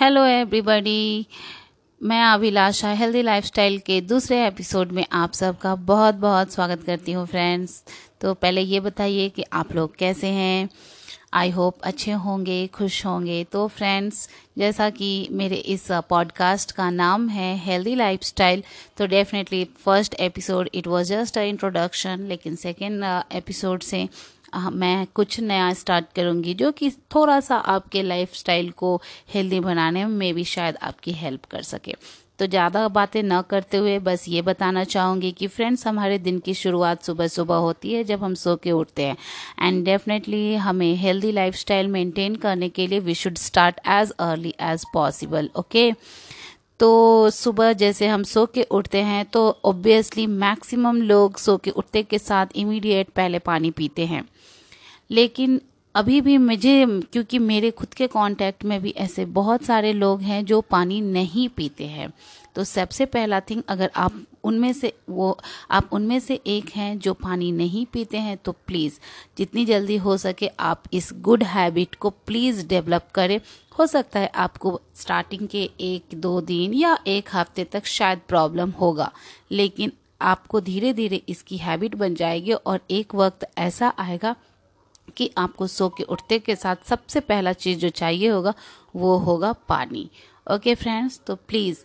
Hello everybody मैं अभिलाषा healthy lifestyle के दूसरे एपिसोड में आप सबका बहुत बहुत स्वागत करती हूँ फ्रेंड्स तो पहले ये बताइए कि आप लोग कैसे हैं? आई होप अच्छे होंगे, खुश होंगे. तो फ्रेंड्स जैसा कि मेरे इस पॉडकास्ट का नाम है हेल्दी लाइफस्टाइल तो definitely first episode it was just a introduction लेकिन सेकेंड एपिसोड से मैं कुछ नया स्टार्ट करूँगी जो कि थोड़ा सा आपके लाइफस्टाइल को हेल्दी बनाने में भी शायद आपकी हेल्प कर सके। तो ज़्यादा बातें न करते हुए बस ये बताना चाहूँगी कि फ्रेंड्स हमारे दिन की शुरुआत सुबह सुबह होती है जब हम सो के उठते हैं। एंड डेफिनेटली हमें हेल्दी लाइफस्टाइल मेंटेन करने के लिए we should start as early as possible okay तो सुबह जैसे हम सो के उठते हैं तो ऑब्वियसली मैक्सिमम लोग सो के उठते के साथ इमीडिएट पहले पानी पीते हैं। लेकिन अभी भी मुझे, क्योंकि मेरे खुद के कांटेक्ट में भी ऐसे बहुत सारे लोग हैं जो पानी नहीं पीते हैं। तो सबसे पहला थिंग अगर आप उनमें से वो, आप उनमें से एक हैं जो पानी नहीं पीते हैं तो प्लीज़ जितनी जल्दी हो सके आप इस गुड हैबिट को प्लीज़ डेवलप करें। हो सकता है आपको स्टार्टिंग के एक, दो दिन या एक हफ़्ते तक शायद प्रॉब्लम होगा, लेकिन आपको धीरे धीरे इसकी हैबिट बन जाएगी और एक वक्त ऐसा आएगा कि आपको सो के उठते के साथ सबसे पहला चीज़ जो चाहिए होगा, वो होगा पानी। ओके फ्रेंड्स तो प्लीज़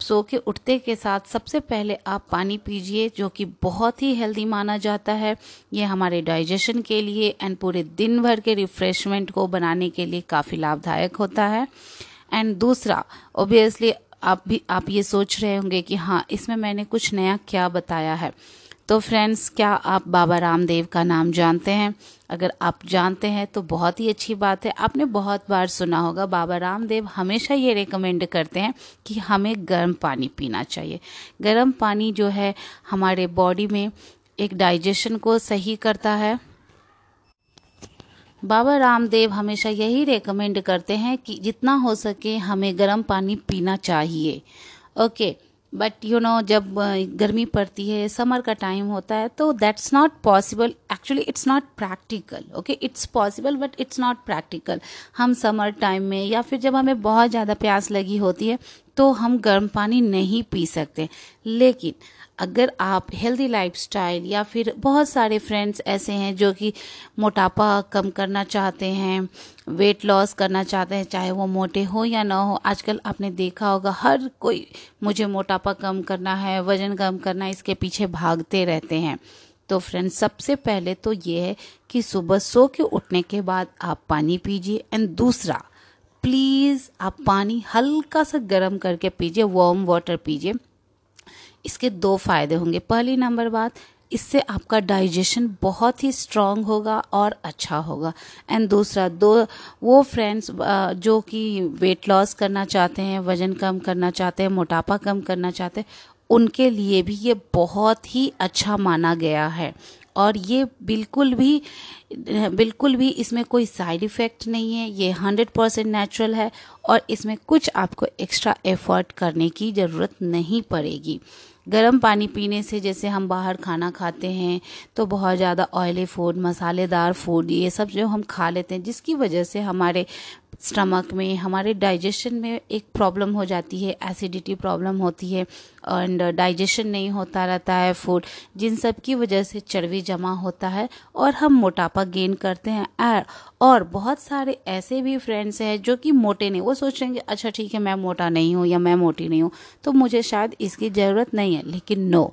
सो के उठते के साथ सबसे पहले आप पानी पीजिए, जो कि बहुत ही हेल्दी माना जाता है। ये हमारे डाइजेशन के लिए एंड पूरे दिन भर के रिफ्रेशमेंट को बनाने के लिए काफ़ी लाभदायक होता है। एंड दूसरा ओबियसली आप भी, आप ये सोच रहे होंगे कि हाँ इसमें मैंने कुछ नया क्या बताया है। तो फ्रेंड्स क्या आप बाबा रामदेव का नाम जानते हैं? अगर आप जानते हैं तो बहुत ही अच्छी बात है। आपने बहुत बार सुना होगा, बाबा रामदेव हमेशा ये रेकमेंड करते हैं कि हमें गर्म पानी पीना चाहिए। गर्म पानी जो है, हमारे बॉडी में एक डाइजेशन को सही करता है। बाबा रामदेव हमेशा यही रेकमेंड करते हैं कि जितना हो सके हमें गर्म पानी पीना चाहिए। ओके. बट यू नो जब गर्मी पड़ती है समर का टाइम होता है तो that's not possible actually it's not practical okay it's possible but it's not practical हम समर टाइम में, या फिर जब हमें बहुत ज़्यादा प्यास लगी होती है तो हम गर्म पानी नहीं पी सकते। लेकिन अगर आप हेल्दी लाइफस्टाइल या फिर बहुत सारे फ्रेंड्स ऐसे हैं जो कि मोटापा कम करना चाहते हैं वेट लॉस करना चाहते हैं, चाहे वो मोटे हो या ना हो, आजकल आपने देखा होगा हर कोई मुझे मोटापा कम करना है, वज़न कम करना है, इसके पीछे भागते रहते हैं। तो फ्रेंड्स सबसे पहले तो ये है कि सुबह सो के उठने के बाद आप पानी पीजिए। एंड दूसरा प्लीज़ आप पानी हल्का सा गर्म करके पीजिए वार्म वाटर पीजिए। इसके दो फ़ायदे होंगे। पहली नंबर बात, इससे आपका डाइजेशन बहुत ही स्ट्रांग होगा और अच्छा होगा। एंड दूसरा, दो, वो फ्रेंड्स जो कि वेट लॉस करना चाहते हैं, वज़न कम करना चाहते हैं, मोटापा कम करना चाहते हैं, उनके लिए भी ये बहुत ही अच्छा माना गया है। और ये बिल्कुल भी बिल्कुल भी इसमें कोई साइड इफ़ेक्ट नहीं है, ये हंड्रेड परसेंट नेचुरल है और इसमें कुछ आपको एक्स्ट्रा एफर्ट करने की ज़रूरत नहीं पड़ेगी। गर्म पानी पीने से जैसे हम बाहर खाना खाते हैं तो बहुत ज़्यादा ऑयली फ़ूड मसालेदार फ़ूड ये सब जो हम खा लेते हैं, जिसकी वजह से हमारे स्टमक में, हमारे डाइजेशन में एक प्रॉब्लम हो जाती है, एसिडिटी प्रॉब्लम होती है एंड डाइजेशन नहीं होता रहता है, फ़ूड जिन सब की वजह से चर्बी जमा होता है और हम मोटापा गेन करते हैं। और बहुत सारे ऐसे भी फ्रेंड्स हैं जो कि मोटे नहीं, वो सोच रहे हैं अच्छा ठीक है, मैं मोटा नहीं हूँ या मैं मोटी नहीं हूँ तो मुझे शायद इसकी ज़रूरत नहीं है। लेकिन नो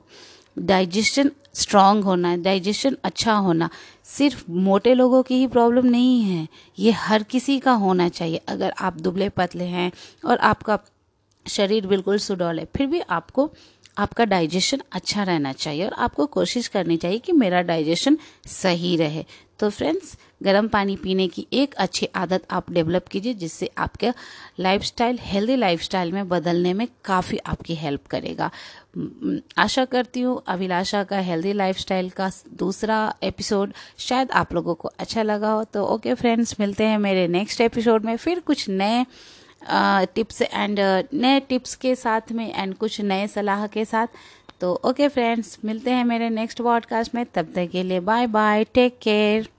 डाइजेशन स्ट्रांग होना है डाइजेशन अच्छा होना, सिर्फ़ मोटे लोगों की ही प्रॉब्लम नहीं है। ये हर किसी का होना चाहिए। अगर आप दुबले पतले हैं और आपका शरीर बिल्कुल सुडौल है, फिर भी आपको आपका डाइजेशन अच्छा रहना चाहिए और आपको कोशिश करनी चाहिए कि मेरा डाइजेशन सही रहे। तो फ्रेंड्स गर्म पानी पीने की एक अच्छी आदत आप डेवलप कीजिए, जिससे आपके लाइफस्टाइल हेल्दी लाइफस्टाइल में बदलने में काफ़ी आपकी हेल्प करेगा। आशा करती हूँ, अभिलाषा का हेल्दी लाइफस्टाइल का दूसरा एपिसोड शायद आप लोगों को अच्छा लगा हो। तो ओके फ्रेंड्स मिलते हैं मेरे नेक्स्ट एपिसोड में। फिर कुछ नए टिप्स एंड नए टिप्स के साथ में एंड कुछ नए सलाह के साथ। तो ओके फ्रेंड्स मिलते हैं मेरे नेक्स्ट पॉडकास्ट में। तब तक के लिए बाय बाय टेक केयर